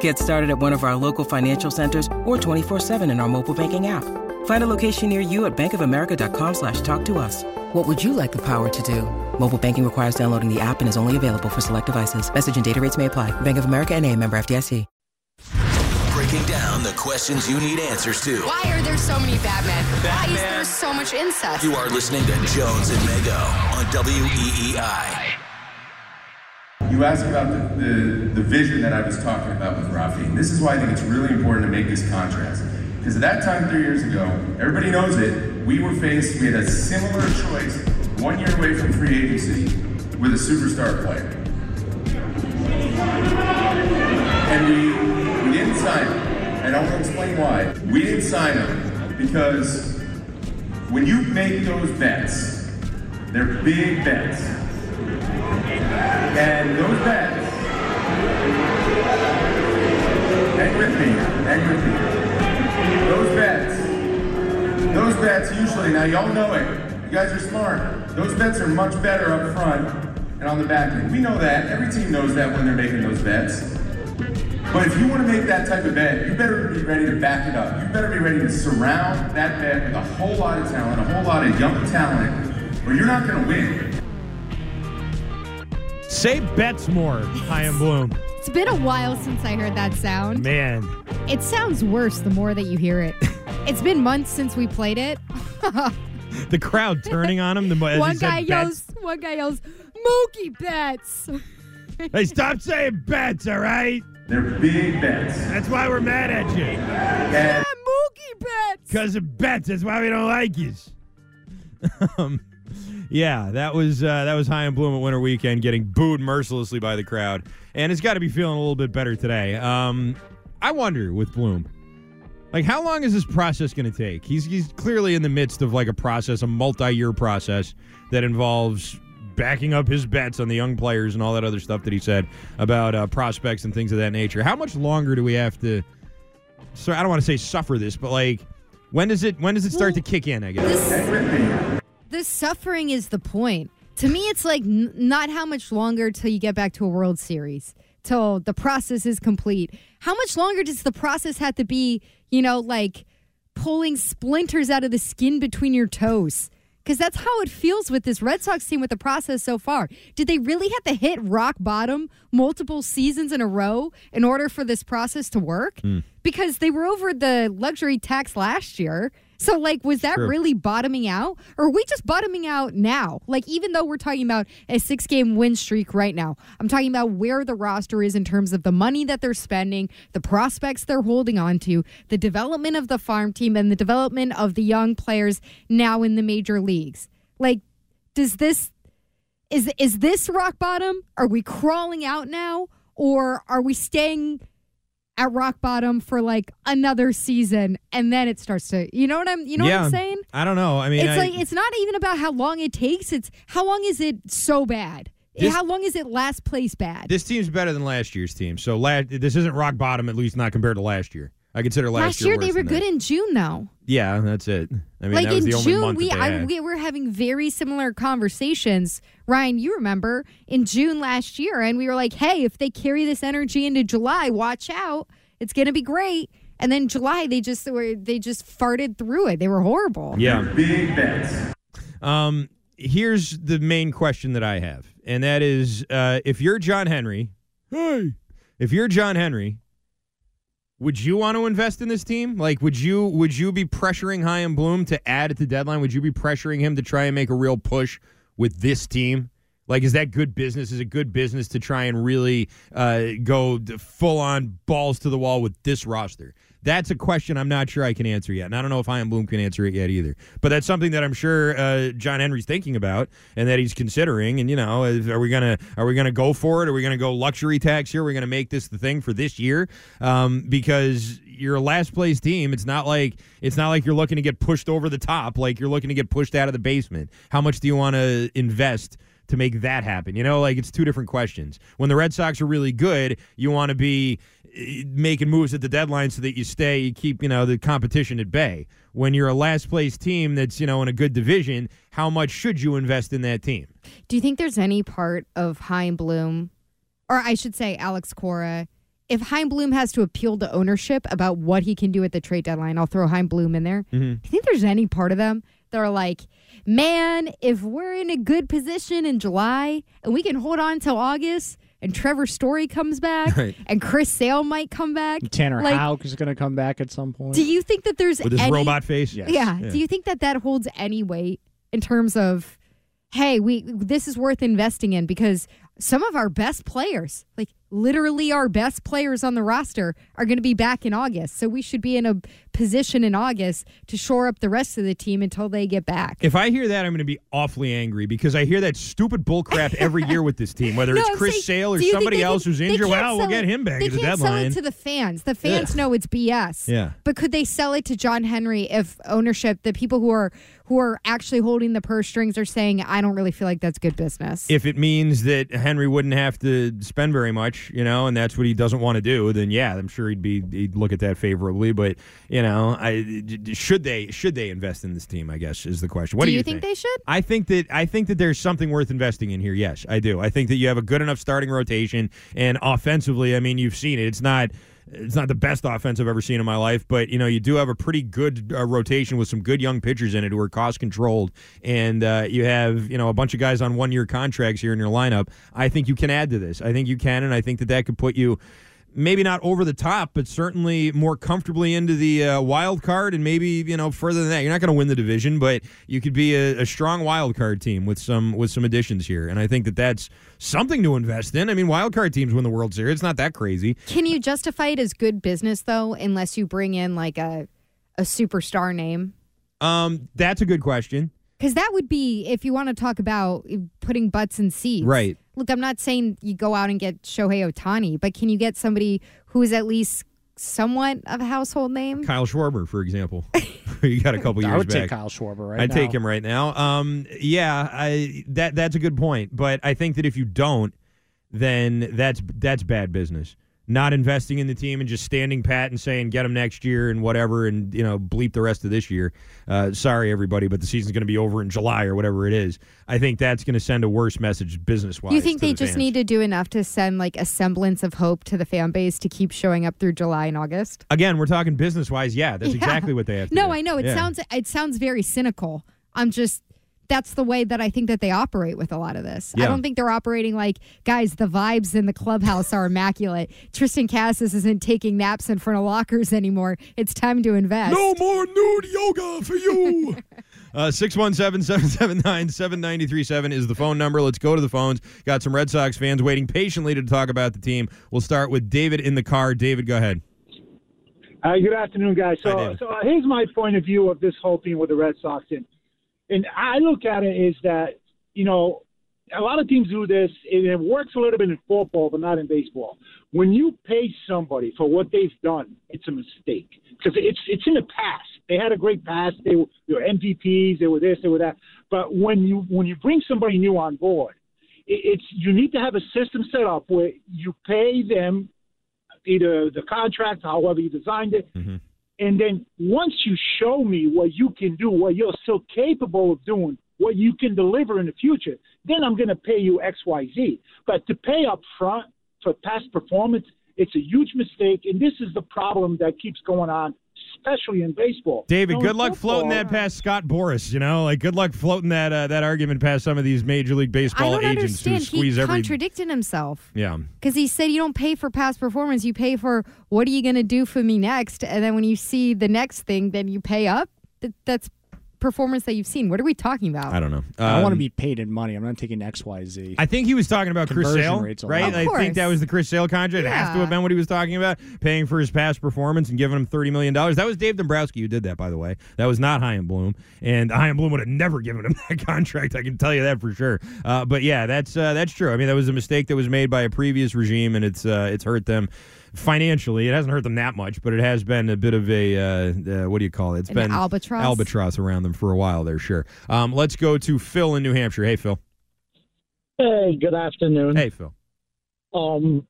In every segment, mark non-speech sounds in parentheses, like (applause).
Get started at one of our local financial centers or 24-7 in our mobile banking app. Find a location near you at bankofamerica.com slash talk to us. What would you like the power to do? Mobile banking requires downloading the app and is only available for select devices. Message and data rates may apply. Bank of America and a member FDIC. Breaking down the questions you need answers to. Why are there so many Batmen? Why is there so much incest? You are listening to Jones and Mego on WEEI. You asked about the, the, the vision that I was talking about with Rafi. And this is why I think it's really important to make this contrast. Because at that time, three years ago, everybody knows it, we were faced, we had a similar choice, one year away from free agency, with a superstar player. And we, we didn't sign him. And I want to explain why. We didn't sign him because when you make those bets, they're big bets. And those bets, hang with me, hang with me. Those bets, those bets usually, now y'all know it, you guys are smart. Those bets are much better up front and on the back end. We know that, every team knows that when they're making those bets. But if you want to make that type of bet, you better be ready to back it up. You better be ready to surround that bet with a whole lot of talent, a whole lot of young talent, or you're not going to win. Say bets more, Chaim Bloom. It's been a while since I heard that sound. Man, It sounds worse the more that you hear it. it's been months since we played it. (laughs) the crowd turning on him. The mo- as he one said guy bets. yells, one guy yells, Mookie bets. (laughs) Hey, stop saying bets, all right? They're big bets. That's why we're mad at you. And Mookie bets. Because of bets. That's why we don't like you. (laughs) um, yeah, that was uh, that was Chaim Bloom at Winter Weekend getting booed mercilessly by the crowd, and it's got to be feeling a little bit better today. Um, I wonder with Bloom, like how long is this process going to take? He's he's clearly in the midst of like a process, a multi-year process that involves backing up his bets on the young players and all that other stuff that he said about uh, prospects and things of that nature. How much longer do we have to? So I don't want to say suffer this, but like when does it when does it start to kick in? I guess. Hang with me. The suffering is the point. To me, it's like n- not how much longer till you get back to a World Series, till the process is complete. How much longer does the process have to be, you know, like pulling splinters out of the skin between your toes? Because that's how it feels with this Red Sox team with the process so far. Did they really have to hit rock bottom multiple seasons in a row in order for this process to work? Hmm. Because they were over the luxury tax last year. So, like, was that True. really bottoming out? Or are we just bottoming out now? Like, even though we're talking about a six game win streak right now, I'm talking about where the roster is in terms of the money that they're spending, the prospects they're holding on to, the development of the farm team, and the development of the young players now in the major leagues. Like, does this is is this rock bottom? Are we crawling out now? Or are we staying at rock bottom for like another season and then it starts to you know what I'm you know yeah, what I'm saying? I don't know. I mean, It's I- like it's not even about how long it takes, it's how long is it so bad? This- how long is it last place bad? this team's better than last year's team. So la- this isn't rock bottom, at least not compared to last year. I consider last, Last year they worse were than good that. in June though. Yeah, that's it. I mean, like that was in the only June, month we I, we were having very similar conversations. Ryan, you remember in June last year, and we were like, "Hey, if they carry this energy into July, watch out! It's gonna be great." And then July, they just were they just farted through it. They were horrible. yeah. Big bets. Um, here's the main question that I have, and that is, uh, if you're John Henry, hey, if you're John Henry, would you want to invest in this team? Like, would you would you be pressuring Chaim Bloom to add at the deadline? Would you be pressuring him to try and make a real push with this team, Like, is that good business? Is it good business to try and really uh, go full on balls to the wall with this roster? That's a question I'm not sure I can answer yet. And I don't know if Ian Bloom can answer it yet either. But that's something that I'm sure uh, John Henry's thinking about and that he's considering. And, you know, are we going to are we gonna go for it? Are we going to go luxury tax here? Are we going to make this the thing for this year? Um, because you're a last place team. It's not like it's not like you're looking to get pushed over the top. Like you're looking to get pushed out of the basement. How much do you want to invest to make that happen? You know, like it's two different questions. When the Red Sox are really good, you want to be eh, making moves at the deadline so that you stay, you keep you know the competition at bay. When you're a last place team that's you know in a good division, how much should you invest in that team? Do you think there's any part of Chaim Bloom, or I should say Alex Cora, if Chaim Bloom has to appeal to ownership about what he can do at the trade deadline, I'll throw Chaim Bloom in there. Mm-hmm. Do you think there's any part of them that are like, man, if we're in a good position in July and we can hold on till August and Trevor Story comes back Right. and Chris Sale might come back, Tanner like, Houck is going to come back at some point. do you think that there's With his any, robot face, Yeah. yeah. Yeah. Do you think that that holds any weight in terms of, hey, we this is worth investing in because some of our best players, like literally our best players on the roster, are going to be back in August. So we should be in a position in August to shore up the rest of the team until they get back. If I hear that, I'm going to be awfully angry because I hear that stupid bull crap every year with this team, whether (laughs) No, it's Chris saying, Sale or do you think somebody else can- who's injured. Well, we'll get him back they at the can't deadline. sell it to the fans. The fans know it's BS. Yeah. But could they sell it to John Henry if ownership, the people who are who are actually holding the purse strings, are saying, "I don't really feel like that's good business." if it means that Henry wouldn't have to spend very much, you know, and that's what he doesn't want to do, then yeah, I'm sure he'd be he'd look at that favorably. But you know, I should they should they invest in this team? I guess is the question. What do do, you think they should? I think that I think that there's something worth investing in here. Yes, I do. I think that you have a good enough starting rotation, and offensively, I mean, you've seen it. It's not. It's not the best offense I've ever seen in my life, but you know you do have a pretty good uh, rotation with some good young pitchers in it who are cost controlled, and uh, you have you know a bunch of guys on one year contracts here in your lineup. I think you can add to this. I think you can, and I think that that could put you maybe not over the top, but certainly more comfortably into the uh, wild card, and maybe you know further than that. You're not going to win the division, but you could be a, a strong wild card team with some with some additions here, and I think that that's something to invest in. I mean, wild card teams win the World Series; it's not that crazy. Can you justify it as good business though, unless you bring in like a a superstar name? Um, that's a good question. Because that would be if you want to talk about putting butts in seats. Right. Look, I'm not saying you go out and get Shohei Ohtani, but can you get somebody who is at least somewhat of a household name? Kyle Schwarber, for example, (laughs) you got a couple years I would back. take Kyle Schwarber right I'd now. take him right now. Um, yeah, I that that's a good point, but I think that if you don't, then that's that's bad business. Not investing in the team and just standing pat and saying get them next year and whatever, and you know bleep the rest of this year. Uh, sorry everybody, but the season's going to be over in July or whatever it is. I think that's going to send a worse message business wise. you think they just need to do enough to send like a semblance of hope to the fan base to keep showing up through July and August? Again, we're talking business wise. Yeah, that's (laughs) Yeah. exactly what they have to No, do. I know it Yeah. sounds it sounds very cynical. I'm just that's the way that I think that they operate with a lot of this. I don't think they're operating like guys. The vibes in the clubhouse are (laughs) immaculate. Triston Casas isn't taking naps in front of lockers anymore. It's time to invest. No more nude yoga for you. (laughs) Uh, 617 779 7937 is the phone number. Let's go to the phones. Got some Red Sox fans waiting patiently to talk about the team. We'll start with David in the car. David, go ahead. Hi, good afternoon, guys. So, David. so uh, here's my point of view of this whole thing with the Red Sox, and and I look at it is that you know a lot of teams do this, and it works a little bit in football, but not in baseball. When you pay somebody for what they've done, it's a mistake because it's it's in the past. They had a great past. They were, they were MVPs. They were this. They were that. But when you when you bring somebody new on board, it, it's you need to have a system set up where you pay them either the contract, however you designed it, mm-hmm. And then once you show me what you can do, what you're still capable of doing, what you can deliver in the future, then I'm going to pay you X, Y, Z. But to pay up front for past performance, it's a huge mistake, and this is the problem that keeps going on, especially in baseball. David, So in good luck floating that past Scott Boras. You know, like good luck floating that uh, that argument past some of these Major League I Baseball don't agents who understand. squeeze he every. contradicted himself yeah, because he said you don't pay for past performance. You pay for what are you going to do for me next, and then when you see the next thing, then you pay up. That, that's performance that you've seen. What are we talking about? I don't know. I want to Um, be paid in money. I'm not taking X, Y, Z. I think he was talking about Chris Sale, rates right? Of I think that was the Chris Sale contract. It has to have been what he was talking about, paying for his past performance and giving him $30 million. That was Dave Dombrowski who did that, by the way. That was not Chaim Bloom. And Chaim Bloom would have never given him (laughs) that contract. I can tell you that for sure. Uh, but yeah, that's uh, that's true. I mean, that was a mistake that was made by a previous regime, and it's uh, it's hurt them financially. It hasn't hurt them that much, but it has been a bit of a uh, uh, what do you call it? It's An been albatross? albatross around them for a while there. Sure. Um, let's go to Phil in New Hampshire. Hey, Phil. Hey, good afternoon. Hey, Phil. Um,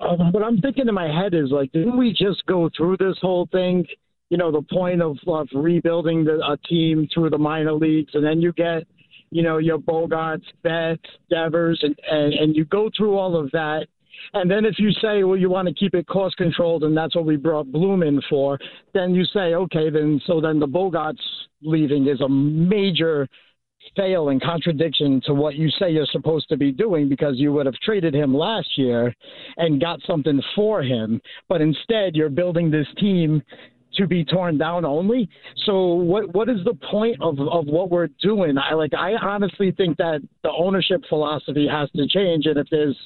uh, what I'm thinking in my head is like, didn't we just go through this whole thing? You know, the point of, of rebuilding the, a team through the minor leagues, and then you get, you know, your Bogaerts, Betts, Devers, and, and and you go through all of that. And then if you say, well, you want to keep it cost controlled, and that's what we brought Bloom in for, then you say, okay, then so then the Bogaerts leaving is a major fail in contradiction to what you say you're supposed to be doing because you would have traded him last year and got something for him. But instead, you're building this team to be torn down only. So what what is the point of, of what we're doing? I like I honestly think that the ownership philosophy has to change and if there's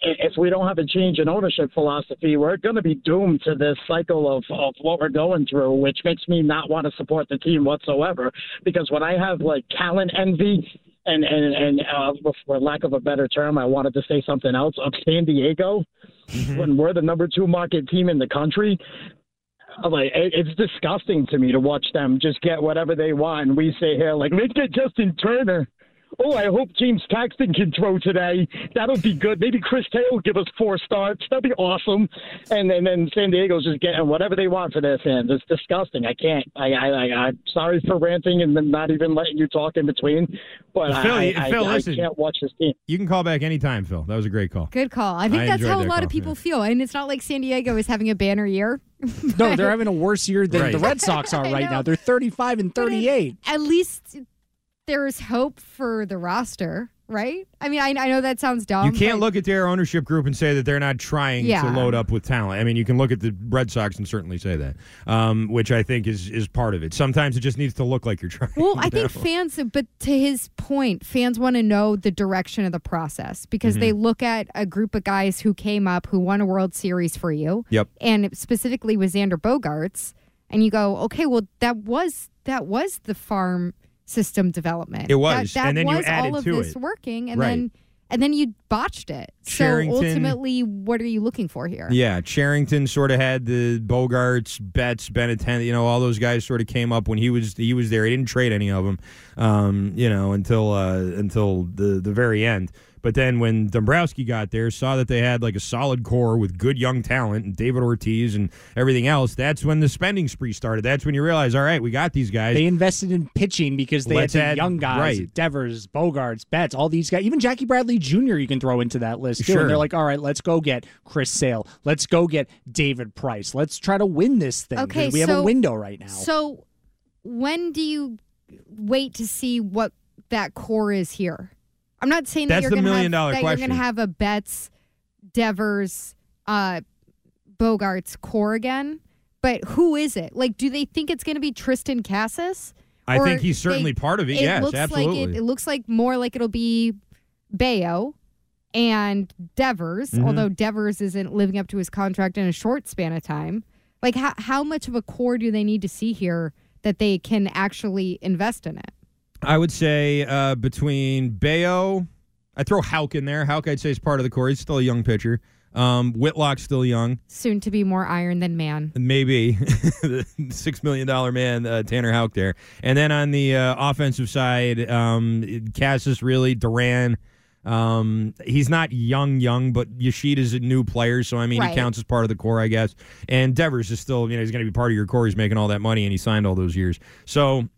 if we don't have a change in ownership philosophy, we're going to be doomed to this cycle of, of what we're going through, which makes me not want to support the team whatsoever. Because when I have like talent envy, and and and uh, for lack of a better term, I wanted to say something else of San Diego, when we're the number two market team in the country. I'm Like it, it's disgusting to me to watch them just get whatever they want. And we say here, like, let's get Justin Turner. Oh, I hope James Paxton can throw today. That'll be good. Maybe Chris Taylor will give us four starts. That'd be awesome. And then, then San Diego's just getting whatever they want for their fans. It's disgusting. I can't. I, I, I I'm sorry for ranting and not even letting you talk in between. But Phil, I, I, Phil, I, listen. I can't watch this team. You can call back anytime, Phil. That was a great call. Good call. I think I that's how a lot call, of people yeah. feel. And it's not like San Diego is having a banner year. no, they're having a worse year than Right. the Red Sox (laughs) are right now. They're 35 and 38. At least there's hope for the roster, right? I mean, I, I know that sounds dumb. You can't but- look at their ownership group and say that they're not trying to load up with talent. I mean, you can look at the Red Sox and certainly say that, um, which I think is is part of it. Sometimes it just needs to look like you're trying. Well, I you think know? fans, but to his point, fans want to know the direction of the process because they Mm-hmm. look at a group of guys who came up who won a World Series for you. Yep. And specifically with Xander Bogaerts, and you go, okay, well that was that was the farm system development. It was, That, that and then you was added all of to this it. working, and Right. then and then you botched it. Cherington- so ultimately, what are you looking for here? Yeah, Cherington sort of had the Bogaerts, Betts, Benintendi, you know, all those guys sort of came up when he was he was there. He didn't trade any of them, um, you know, until uh, until the the very end. But then when Dombrowski got there, saw that they had like a solid core with good young talent and David Ortiz and everything else. That's when the spending spree started. That's when you realize, all right, we got these guys. They invested in pitching because they Let's had the add- young guys, right. Devers, Bogaerts, Betts, all these guys. Even Jackie Bradley Jr. You can throw into that list too. Sure. And they're like, all right, let's go get Chris Sale. Let's go get David Price. Let's try to win this thing. Okay, we have a window right now. So when do you wait to see what that core is here? I'm not saying that That's you're the going to million have dollar that you're going to have a Betts, Devers, uh, Bogaerts core again, but who is it? Like, do they think it's going to be Triston Casas? I think he's certainly they- part of it. It yes, looks absolutely. like it, it looks like more like it'll be Bello and Devers, Mhm. although Devers isn't living up to his contract in a short span of time. Like, how how much of a core do they need to see here that they can actually invest in it? I would say uh, between Bello, I throw Houck in there. Houck, I'd say, is part of the core. He's still a young pitcher. Um, Whitlock's still young. Soon to be more iron than man. Maybe the (laughs) six million dollar man uh, Tanner Houck there, and then on the uh, offensive side, um, Casas really Duran. Um, he's not young, young, but Yoshida's a new player, so I mean Right. he counts as part of the core, I guess. And Devers is still, you know, he's going to be part of your core. He's making all that money, and he signed all those years. So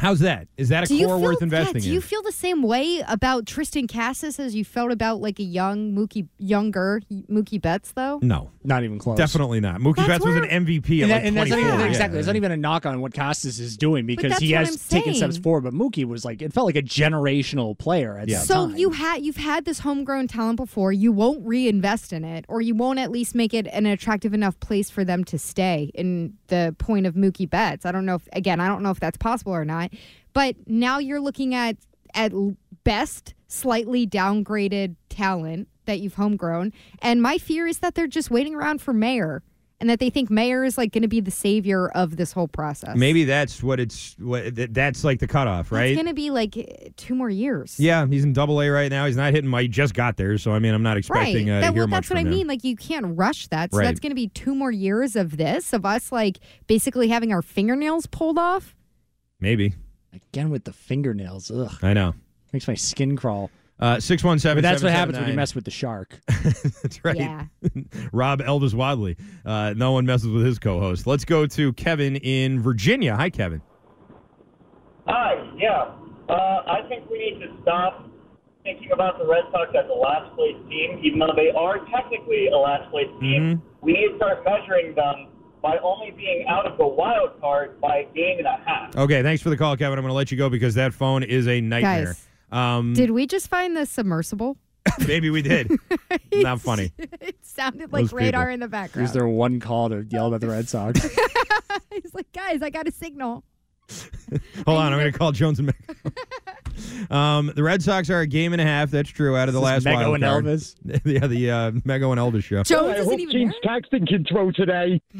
How's that? Is that a Do core feel, worth investing yeah, do in? you feel the same way about Triston Casas as you felt about like a young Mookie, younger Mookie Betts, though? no, Not even close. definitely not. Mookie That's Betts was an where- MVP at And, that, like and that's not 24. even, Yeah. exactly. That's not even a knock on what Costas is doing because he has taken steps forward. But Mookie was like, it felt like a generational player at Yeah. So time. you had you've had this homegrown talent before. You won't reinvest in it, or you won't at least make it an attractive enough place for them to stay. In the point of Mookie Betts, I don't know if again, I don't know if that's possible or not. But now you're looking at at best slightly downgraded talent that you've homegrown, and my fear is that they're just waiting around for Mayer and that they think Mayer is like going to be the savior of this whole process. Maybe that's what it's. What that's like the cutoff, right? it's going to be like two more years. yeah, he's in Double A right now. He's not hitting. My, he just got there, so I mean, I'm not expecting right. uh, that, well, that's what I him. mean. Like you can't rush that. So Right. that's going to be two more years of this of us like basically having our fingernails pulled off. Maybe Again with the fingernails. Ugh. I know. Makes my skin crawl. Uh, six one But that's what happens when you mess with the shark. (laughs) That's right. Yeah. (laughs) Rob Elvis Wadley. Uh, no one messes with his co-host. Let's go to Kevin in Virginia. Hi, Kevin. Hi, yeah. Uh, I think we need to stop thinking about the Red Sox as a last place team, even though they are technically a last place team. We need to start measuring them by only being out of the wild card by a game and a half. Okay, thanks for the call, Kevin. I'm going to let you go because that phone is a nightmare. Guys, Um, did we just find the submersible? (laughs) maybe we did. (laughs) Not funny. it sounded like Those radar people. in the background. Is there one call to yell about the Red Sox? (laughs) He's like, guys, I got a signal. Hold on, I'm going to call Jones and Mego. Um, the Red Sox are a game and a half. That's true. Out of the last This is Mego wild and card. Elvis? (laughs) yeah, the uh, Mego and Elvis show. Jones I hope James there. Paxton can throw today. (laughs)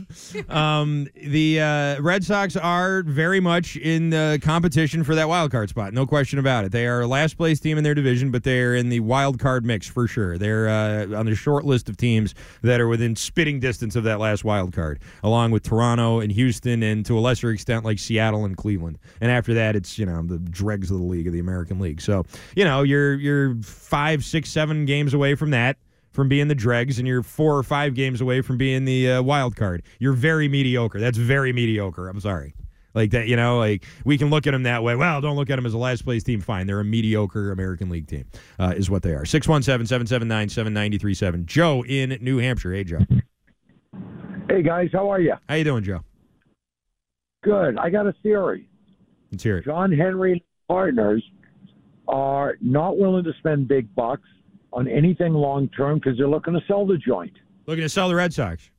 Um, the uh, Red Sox are very much in the competition for that wild card spot. No question about it. They are a last place team in their division, but they're in the wild card mix for sure. They're uh, on the short list of teams that are within spitting distance of that last wild card, along with Toronto and Houston, and to a lesser extent like Seattle and Cleveland. And after that, it's you know the dregs of the league of the American League. So you know you're you're five, six, seven games away from that from being the dregs, and you're four or five games away from being the uh, wild card. You're very mediocre. That's very mediocre. I'm sorry. Like that, you know, like we can look at them that way. Well, don't look at them as a last place team. Fine. They're a mediocre American League team, uh, is what they are. 617 779 7937. Joe in New Hampshire. Hey, Joe. Hey guys, how are you? How you doing, Joe? Good. I got a theory. Let's hear it. John Henry partners are not willing to spend big bucks on anything long term because they're looking to sell the joint. Looking to sell the Red Sox.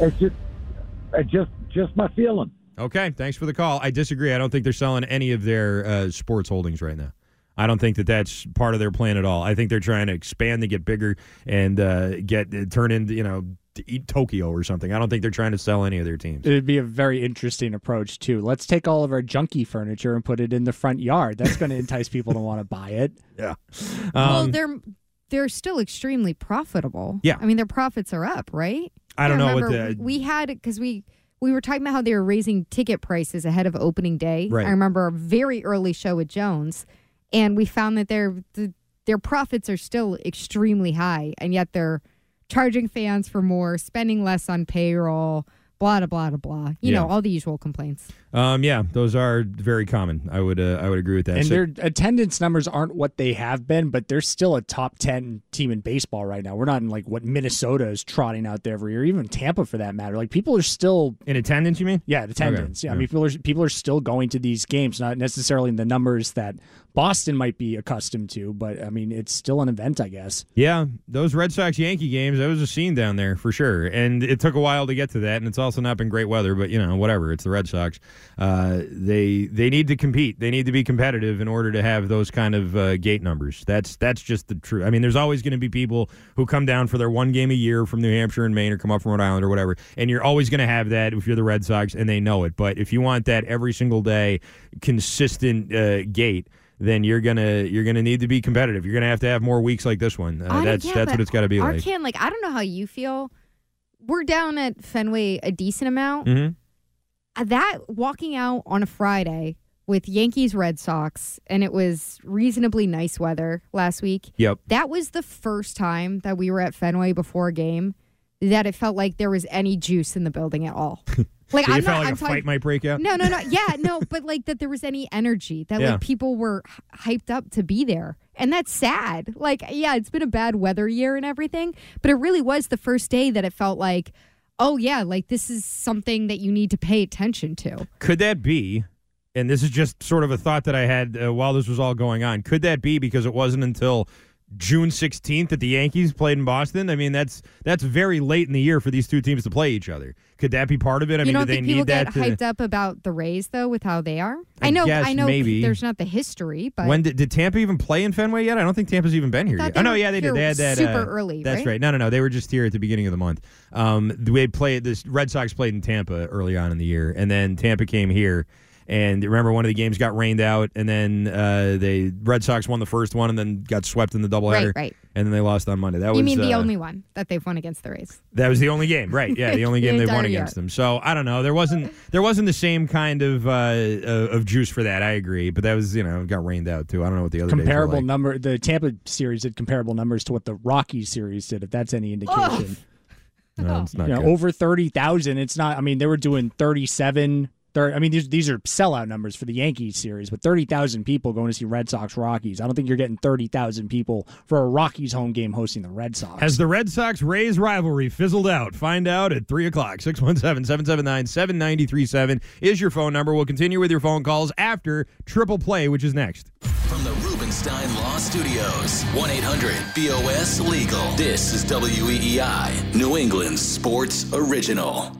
It's just, it's just, just my feeling. Okay, thanks for the call. I disagree. I don't think they're selling any of their uh, sports holdings right now. I don't think that that's part of their plan at all. I think they're trying to expand to get bigger and uh, get turn into you know to eat Tokyo or something. I don't think they're trying to sell any of their teams. It'd be a very interesting approach too. Let's take all of our junky furniture and put it in the front yard. That's going to entice people to want to buy it. (laughs) Yeah. well, Um, they're they're still extremely profitable. Yeah. I mean their profits are up, right? I don't know what the- we, we had because we we were talking about how they were raising ticket prices ahead of opening day. Right. I remember a very early show with Jones, and we found that their the, their profits are still extremely high, and yet they're charging fans for more, spending less on payroll, blah blah blah blah blah. You Yeah. know all the usual complaints. Um, yeah, those are very common. I would uh, I would agree with that. And So- their attendance numbers aren't what they have been, but they're still a top 10 team in baseball right now. We're not in like what Minnesota is trotting out there every year, even Tampa for that matter. Like people are still in attendance, you mean? Yeah, attendance. Okay, Yeah, I mean people are people are still going to these games, not necessarily in the numbers that Boston might be accustomed to, but I mean it's still an event, I guess. Yeah, those Red Sox Yankee games, that was a scene down there for sure. And it took a while to get to that, and it's also not been great weather, but you know, whatever. It's the Red Sox. Uh, they they need to compete. They need to be competitive in order to have those kind of uh, gate numbers. That's that's just the truth. I mean, there's always going to be people who come down for their one game a year from New Hampshire and Maine or come up from Rhode Island or whatever. And you're always going to have that if you're the Red Sox and they know it. But if you want that every single day consistent uh, gate, then you're gonna you're gonna need to be competitive. You're gonna have to have more weeks like this one. Uh, that's yeah, that's what it's got to be like. Arcand, like I don't know how you feel. We're down at Fenway a decent amount. Mhm. Uh, That walking out on a Friday with Yankees Red Sox, and it was reasonably nice weather last week. Yep. That was the first time that we were at Fenway before a game that it felt like there was any juice in the building at all. (laughs) Like you I'm felt not. like I'm a talking, fight might break out. No, no, no. Yeah, no. (laughs) But like that, there was any energy that Yeah. like people were h- hyped up to be there, and that's sad. Like, yeah, it's been a bad weather year and everything, but it really was the first day that it felt like, oh yeah, like this is something that you need to pay attention to. Could that be? And this is just sort of a thought that I had uh, while this was all going on. Could that be because it wasn't until June 16th that the Yankees played in Boston? I mean, that's that's very late in the year for these two teams to play each other. Could that be part of it? I you mean, don't do they think people need that get to? hyped up about the Rays though with how they are? I I know, guess I know. maybe. There's not the history, but when did, did Tampa even play in Fenway yet? I don't think Tampa's even been here yet. Oh no, yeah, they did. They had that super uh, early, That's right? right. No, no, no. They were just here at the beginning of the month. Um, we played this. Red Sox played in Tampa early on in the year, and then Tampa came here. And remember, one of the games got rained out, and then uh, the Red Sox won the first one, and then got swept in the doubleheader. Right, right. And then they lost on Monday. That you was, mean the uh, only one that they've won against the Rays? That was the only game, right? Yeah, the only (laughs) game they've won against them. So I don't know. There wasn't there wasn't the same kind of uh, uh, of juice for that. I agree, but that was you know got rained out too. I don't know what the other comparable like. number. The Tampa series did comparable numbers to what the Rockies series did. If that's any indication. Oh. No, it's (laughs) not you know, over 30,000. It's not, I mean, they were doing 37, I mean, these these are sellout numbers for the Yankees series with thirty thousand people going to see Red Sox Rockies. I don't think you're getting thirty thousand people for a Rockies home game hosting the Red Sox. Has the Red Sox Rays rivalry fizzled out? Find out at three o'clock. 617-779-7937 is your phone number. We'll continue with your phone calls after triple play, which is next. From the Rubenstein Law Studios, 1 800 BOS Legal. This is WEEI, New England sports original.